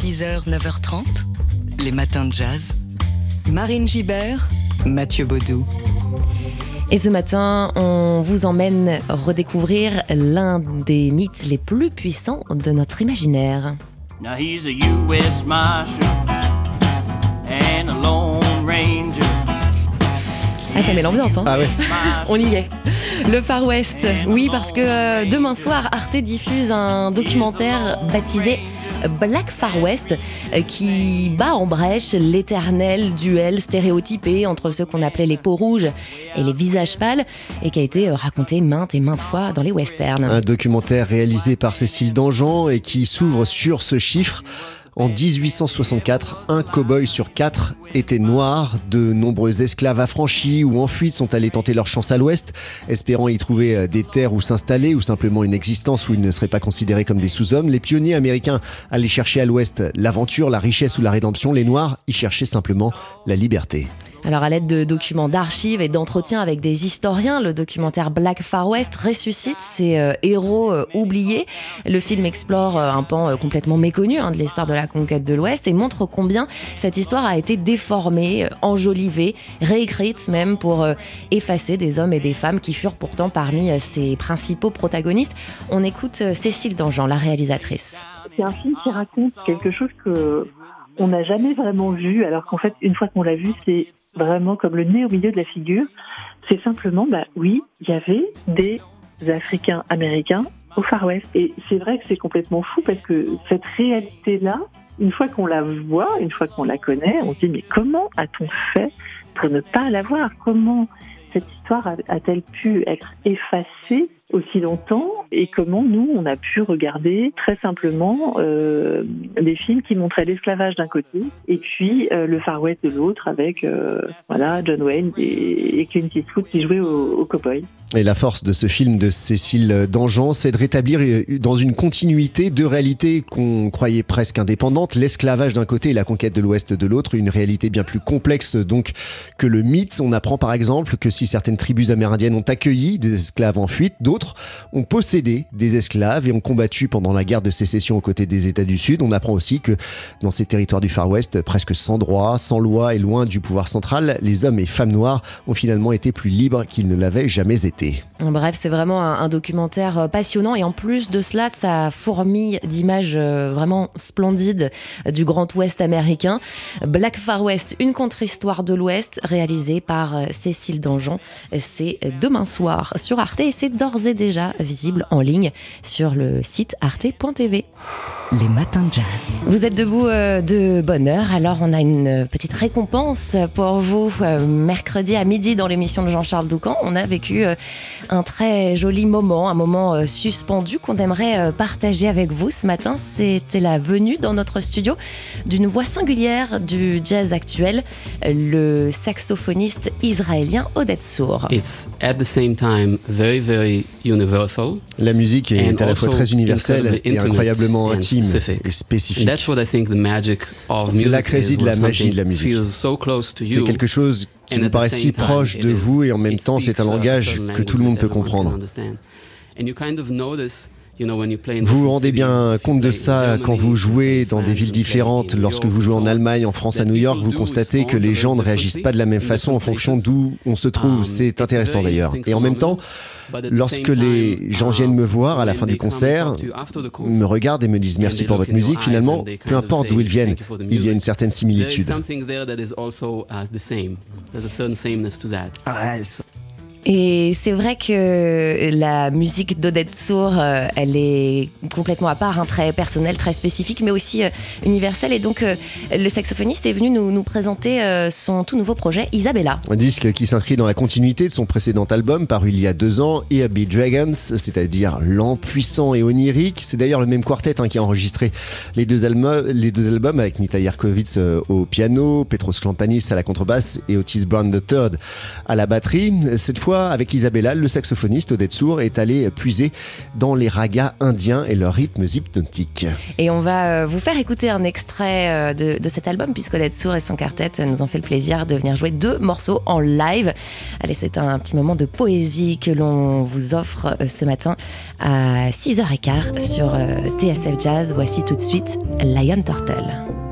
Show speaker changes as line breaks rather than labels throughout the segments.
6h, 9h30, les matins de jazz. Marine Gibert, Mathieu Baudou.
Et ce matin, on vous emmène redécouvrir l'un des mythes les plus puissants de notre imaginaire.
Now he's a U.S. Marshal and a Lone Ranger.
Ah, ça met l'ambiance, hein
Ah ouais.
On y est. Le Far West, oui, parce que euh, demain soir, Arte diffuse un documentaire baptisé Black Far West euh, qui bat en brèche l'éternel duel stéréotypé entre ceux qu'on appelait les peaux rouges et les visages pâles et qui a été euh, raconté maintes et maintes fois dans les westerns.
Un documentaire réalisé par Cécile Dangean et qui s'ouvre sur ce chiffre. En 1864, un cow-boy sur quatre était noir. De nombreux esclaves affranchis ou en fuite sont allés tenter leur chance à l'ouest, espérant y trouver euh, des terres où s'installer ou simplement une existence où ils ne seraient pas considérés comme des sous-hommes. Les pionniers américains allaient chercher à l'ouest l'aventure, la richesse ou la rédemption. Les noirs y cherchaient simplement la liberté.
Alors à l'aide de documents d'archives et d'entretiens avec des historiens, le documentaire Black Far West ressuscite ces euh, héros euh, oubliés. Le film explore euh, un pan complètement méconnu hein, de l'histoire de la conquête de l'Ouest et montre combien cette histoire a été déformée, enjolivée, réécrite même pour effacer des hommes et des femmes qui furent pourtant parmi ses principaux protagonistes. On écoute Cécile Dangean, la réalisatrice.
C'est un film qui raconte quelque chose que on n'a jamais vraiment vu, alors qu'en fait, une fois qu'on l'a vu, c'est vraiment comme le nez au milieu de la figure. C'est simplement, bah oui, il y avait des Africains américains au Far West. Et c'est vrai que c'est complètement fou parce que cette réalité-là, une fois qu'on la voit, une fois qu'on la connaît, on se dit mais comment a-t-on fait pour ne pas la voir? Comment cette histoire a-t-elle pu être effacée aussi longtemps et comment nous on a pu regarder très simplement euh, des films qui montraient l'esclavage d'un côté et puis euh, le Far West de l'autre avec euh, voilà John Wayne et, et Clint Eastwood qui jouaient au, au cowboy.
Et la force de ce film de Cécile Dangean, c'est de rétablir euh, dans une continuité deux réalités qu'on croyait presque indépendantes, l'esclavage d'un côté et la conquête de l'Ouest de l'autre, une réalité bien plus complexe donc que le mythe. On apprend par exemple que si certaines tribus amérindiennes ont accueilli des esclaves en fuite, d'autres ont possédé des esclaves et ont combattu pendant la guerre de sécession aux côtés des États du Sud. On apprend aussi que dans ces territoires du Far West, presque sans droit, sans loi et loin du pouvoir central, les hommes et femmes noirs ont finalement été plus libres qu'ils ne l'avaient jamais été.
Bref, c'est vraiment un, documentaire euh, passionnant et en plus de cela, ça fourmille d'images euh, vraiment splendides euh, du Grand Ouest américain. Black Far West, une contre-histoire de l'Ouest, réalisée par Cécile Dangean. C'est demain soir sur Arte et c'est d'ores et déjà visible en ligne sur le site arte.tv.
Les matins de jazz.
Vous êtes debout euh, de bonne heure, alors on a une euh, petite récompense pour vous. Euh, mercredi à midi dans l'émission de Jean-Charles Doucan, on a vécu un très joli moment, un moment suspendu qu'on aimerait partager avec vous ce matin. C'était la venue dans notre studio d'une voix singulière du jazz actuel, le saxophoniste israélien Odette Sour.
It's at the same time very, very universal.
La musique est à la fois très universelle et incroyablement intime
specific.
et spécifique.
That's what I think the magic of
C'est là
music
que réside la magie de la musique.
feels so close to
C'est
you,
quelque chose qui
and
nous
at the
paraît si proche de vous et en même temps c'est un langage que tout le monde peut comprendre. Vous vous rendez bien compte de ça
play in
quand vous
you
jouez
play
dans des villes différentes,
in
lorsque vous jouez en. Allemagne, en France, à New York, vous constatez que les gens ne réagissent pas de la même façon en fonction d'où on se trouve.
Um,
C'est intéressant d'ailleurs.
interesting
Et en même temps, lorsque
same
les
time,
gens viennent me voir à la
when
fin du concert, me regardent et me disent
and
merci pour votre musique, finalement, peu importe d'où ils viennent,
"Thank you for the
il y a
music."
une certaine similitude.
something
Et c'est vrai que la musique d'Odette Sour, euh, elle est complètement à part, hein, très personnelle, très spécifique, mais aussi euh, universelle. Et donc, euh, le saxophoniste est venu nous, nous présenter euh, son tout nouveau projet, Isabella.
Un disque qui s'inscrit dans la continuité de son précédent album paru il y a deux ans, Here Be Dragons, c'est-à-dire lent, puissant et onirique. C'est d'ailleurs le même quartet hein, qui a enregistré les deux, albums, les deux albums avec Nita Yerkovitz euh, au piano, Petros Klampanis à la contrebasse et Otis Brown III à la batterie. Cette fois, avec Isabella, le saxophoniste Odette Sour est allé puiser dans les ragas indiens et leurs rythmes hypnotiques.
Et on va euh, vous faire écouter un extrait euh, de, de cet album, puisque Odette Sour et son quartet nous ont fait le plaisir de venir jouer deux morceaux en live. Allez, c'est un petit moment de poésie que l'on vous offre euh, ce matin à 6h15 sur TSF Jazz. Voici tout de suite Lion Turtle.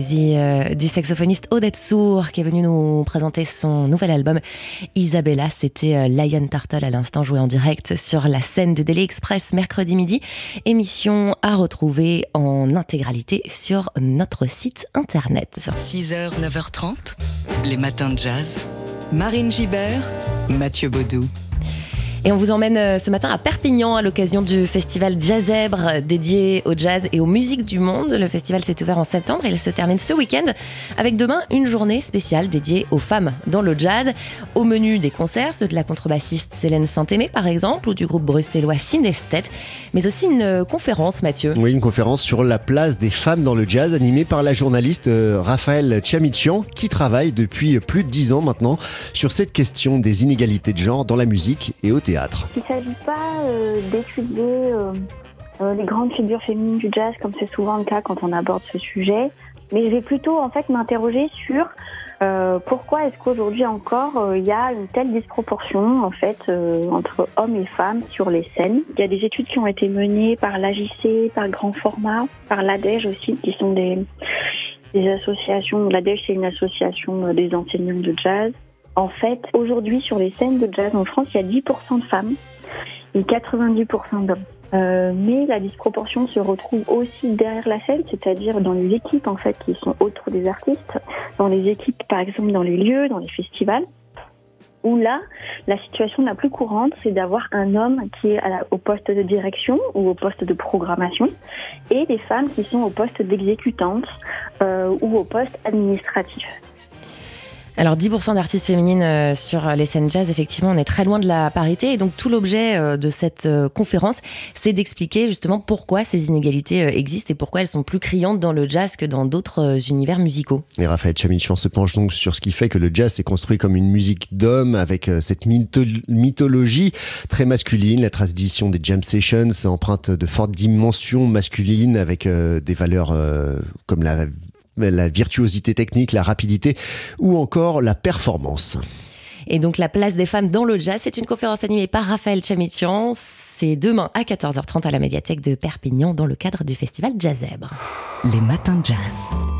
Euh, du saxophoniste Odette Sour qui est venu nous présenter son nouvel album Isabella. C'était euh, Lion Turtle à l'instant joué en direct sur la scène de Daily Express mercredi midi. Émission à retrouver en intégralité sur notre site internet.
6h, 9h30, les matins de jazz. Marine Gibert, Mathieu Baudou.
Et on vous emmène euh, ce matin à Perpignan à l'occasion du festival Jazzèbre euh, dédié au jazz et aux musiques du monde. Le festival s'est ouvert en septembre et il se termine ce week-end avec demain une journée spéciale dédiée aux femmes dans le jazz. Au menu des concerts, ceux de la contrebassiste Célène Saint-Aimé par exemple ou du groupe bruxellois Synesthète, mais aussi une euh, conférence Mathieu.
Oui, une conférence sur la place des femmes dans le jazz animée par la journaliste Raphaël Chamichian qui travaille depuis plus de dix ans maintenant sur cette question des inégalités de genre dans la musique et au théâtre.
Il ne s'agit pas euh, d'étudier euh, euh, les grandes figures féminines du jazz comme c'est souvent le cas quand on aborde ce sujet, mais je vais plutôt en fait m'interroger sur pourquoi est-ce qu'aujourd'hui encore il y a une telle disproportion en fait entre hommes et femmes sur les scènes. Il y a des études qui ont été menées par l'AJC, par Grand Format, par l'ADEJ aussi, qui sont des, des associations. L'ADEJ c'est une association des enseignants de jazz. En fait, aujourd'hui, sur les scènes de jazz en France, il y a 10% de femmes et 90% d'hommes. Euh, mais la disproportion se retrouve aussi derrière la scène, c'est-à-dire dans les équipes en fait qui sont autour des artistes, dans les équipes par exemple dans les lieux, dans les festivals, où là, la situation la plus courante, c'est d'avoir un homme qui est au poste de direction ou au poste de programmation, et des femmes qui sont au poste d'exécutante euh, ou au poste administratif.
Alors 10% d'artistes féminines euh, sur les scènes jazz, effectivement, on est très loin de la parité. Et donc tout l'objet euh, de cette euh, conférence, c'est d'expliquer justement pourquoi ces inégalités existent et pourquoi elles sont plus criantes dans le jazz que dans d'autres univers musicaux.
Et Raphaël Chamichan se penche donc sur ce qui fait que le jazz s'est construit comme une musique d'homme avec cette mythologie très masculine, la tradition des jam sessions empreinte de fortes dimensions masculines avec des valeurs comme la la virtuosité technique, la rapidité ou encore la performance.
Et donc la place des femmes dans le jazz, c'est une conférence animée par Raphaël Chamichian. C'est demain à 14h30 à la médiathèque de Perpignan dans le cadre du festival Jazzèbre.
Les matins de jazz.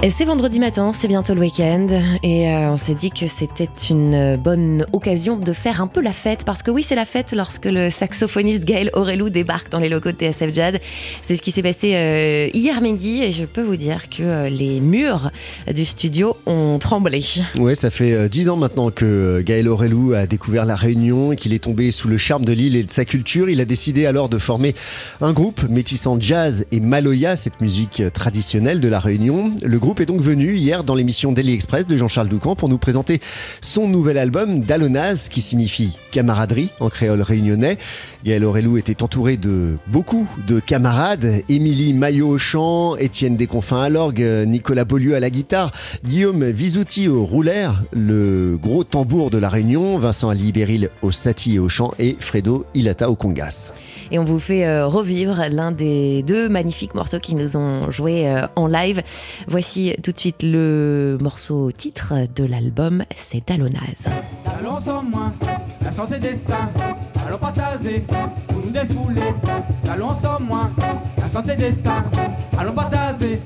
Et c'est vendredi matin, c'est bientôt le week-end et euh, on s'est dit que c'était une bonne occasion de faire un peu la fête parce que oui, c'est la fête lorsque le saxophoniste Gaël Aurelou débarque dans les locaux de TSF Jazz. C'est ce qui s'est passé euh, hier midi et je peux vous dire que euh, les murs du studio ont tremblé.
Ouais, ça fait dix ans maintenant que Gaël Aurelou a découvert la Réunion et qu'il est tombé sous le charme de l'île et de sa culture. Il a décidé alors de former un groupe métissant jazz et maloya, cette musique traditionnelle de la Réunion. Le groupe est donc venu hier dans l'émission Daily Express de Jean-Charles Doucan pour nous présenter son nouvel album Dalonaz qui signifie camaraderie en créole réunionnais. Gaël Aurelou était entouré de beaucoup de camarades. Émilie Maillot au chant, Étienne Desconfins à l'orgue, Nicolas Beaulieu à la guitare, Guillaume Visouti au roulaire, le gros tambour de la Réunion, Vincent Alibéril au sati et au chant et Fredo Ilata au congas.
Et on vous fait euh, revivre l'un des deux magnifiques morceaux qui nous ont joué euh, en live. Voici tout de suite le morceau titre de l'album, c'est Talonaz.
Allons sans moi, la santé destin. Allons partager, pour nous défouler. Allons moi, la santé destin. Allons partager.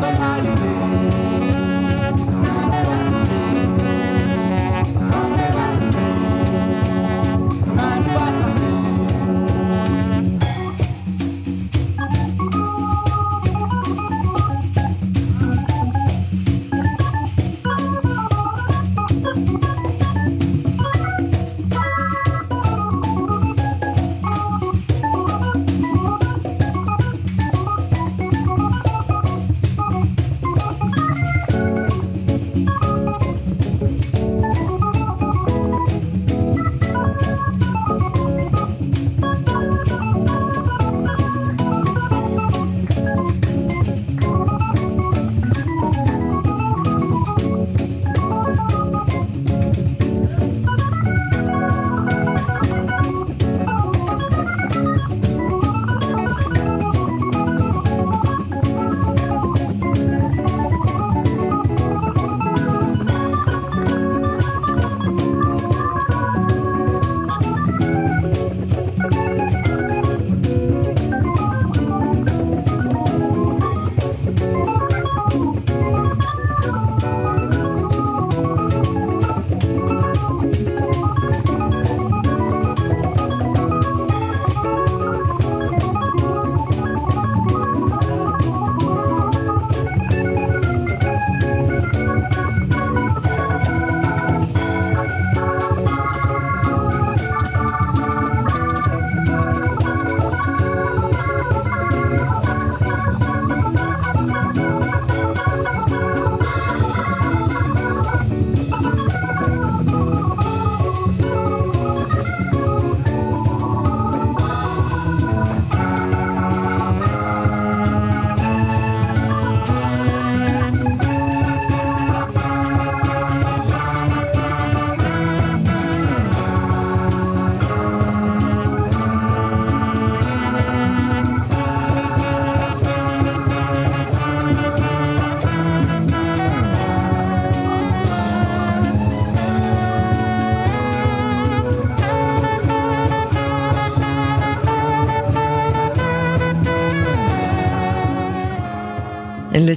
Partager, sans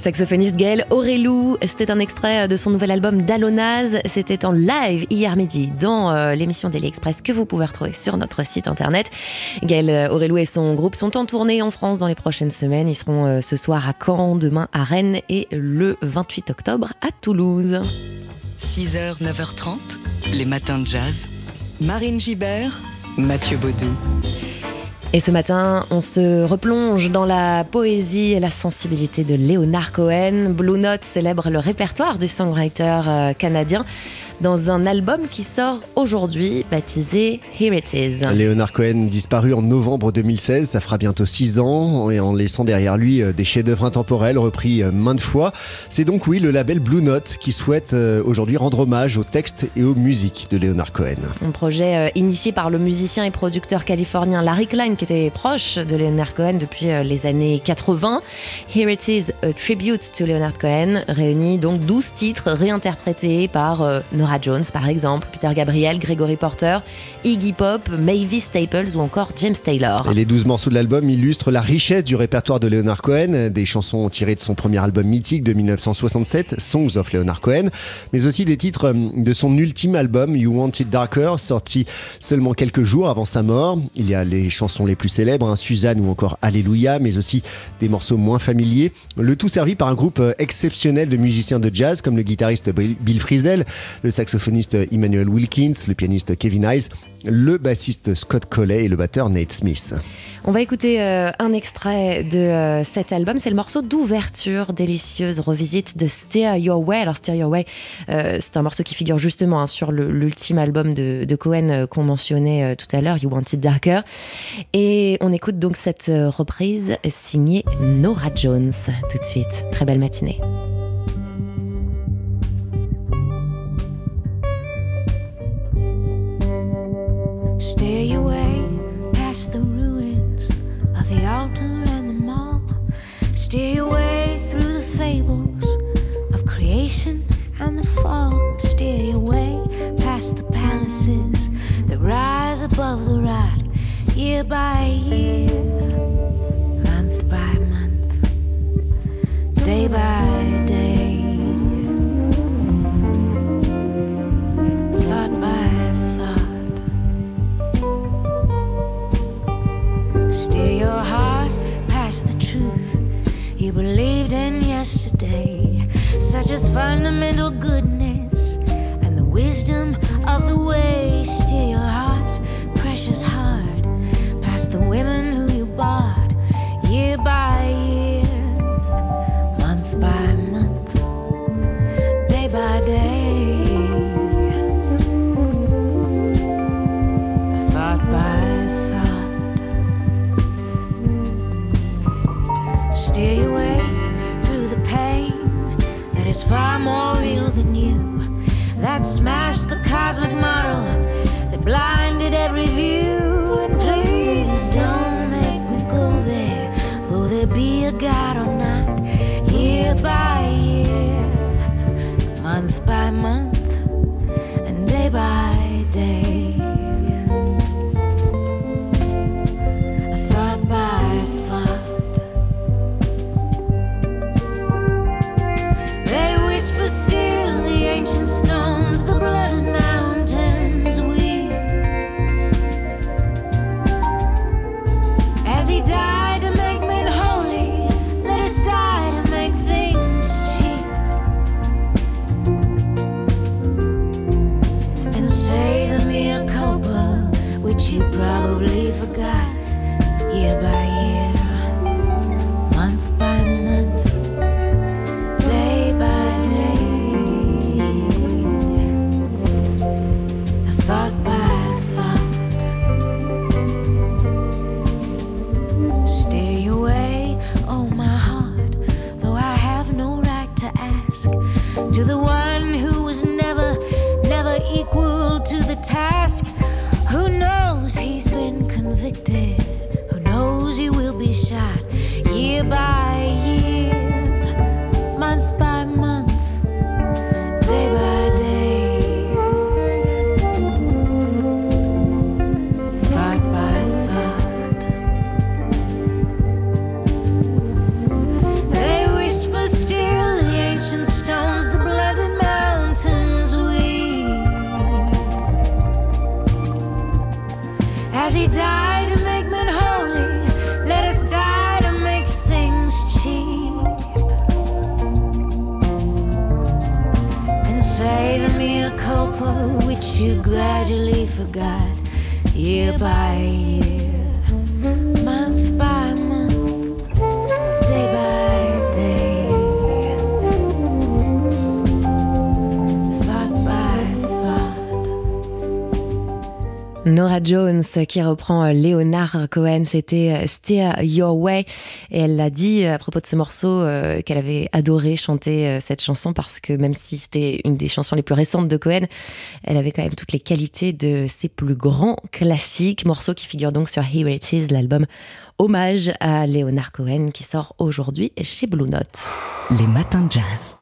saxophoniste Gaël Aurelou, c'était un extrait de son nouvel album Dalonaz. C'était en live hier midi dans euh, l'émission Daily Express que vous pouvez retrouver sur notre site internet. Gaël Aurelou et son groupe sont en tournée en France dans les prochaines semaines. Ils seront euh, ce soir à Caen, demain à Rennes et le 28 octobre à Toulouse.
6h, 9h30, les matins de jazz. Marine Gibert, Mathieu Baudou.
Et ce matin, on se replonge dans la poésie et la sensibilité de Leonard Cohen. Blue Note célèbre le répertoire du songwriter euh, canadien dans un album qui sort aujourd'hui, baptisé Here It Is.
Leonard Cohen disparu en novembre 2016, ça fera bientôt six ans, et en laissant derrière lui euh, des chefs-d'œuvre intemporels repris euh, maintes fois. C'est donc oui le label Blue Note qui souhaite aujourd'hui rendre hommage aux textes et aux musiques de Leonard Cohen.
Un projet initié par le musicien et producteur californien Larry Klein, qui était proche de Leonard Cohen depuis les années 80. Here It Is, a Tribute to Leonard Cohen, réunit donc 12 titres réinterprétés par Jones par exemple, Peter Gabriel, Gregory Porter, Iggy Pop, Mavis Staples ou encore James Taylor.
Et les 12 morceaux de l'album illustrent la richesse du répertoire de Leonard Cohen, des chansons tirées de son premier album mythique de 1967, Songs of Leonard Cohen, mais aussi des titres de son ultime album You Want It Darker, sorti seulement quelques jours avant sa mort. Il y a les chansons les plus célèbres, hein, Suzanne ou encore Alléluia, mais aussi des morceaux moins familiers. Le tout servi par un groupe euh, exceptionnel de musiciens de jazz comme le guitariste Bill Frisell, le saxophoniste Emmanuel Wilkins, le pianiste Kevin Hayes, le bassiste Scott Colley et le batteur Nate Smith.
On va écouter euh, un extrait de euh, cet album. C'est le morceau d'ouverture délicieuse revisite de Steer Your Way. Alors, Steer Your Way, euh, c'est un morceau qui figure justement hein, sur l'ultime album de, de Cohen qu'on mentionnait tout à l'heure, You Want It Darker. Et on écoute donc cette reprise signée Nora Jones tout de suite. Très belle matinée.
Steer your way through the fables of creation and the fall. Steer your way past the palaces that rise above the rot, year by year, month by month, day by you believed in yesterday, such as fundamental goodness and the wisdom of the way. Steer your heart, precious heart, past the women who about forgot year by year,
Nora Jones qui reprend euh, Leonard Cohen, c'était euh, Steer Your Way. Et elle a dit euh, à propos de ce morceau qu'elle avait adoré chanter cette chanson parce que même si c'était une des chansons les plus récentes de Cohen, elle avait quand même toutes les qualités de ses plus grands classiques. Morceau qui figure donc sur Here It Is, l'album hommage à Leonard Cohen qui sort aujourd'hui chez Blue Note.
Les matins de jazz.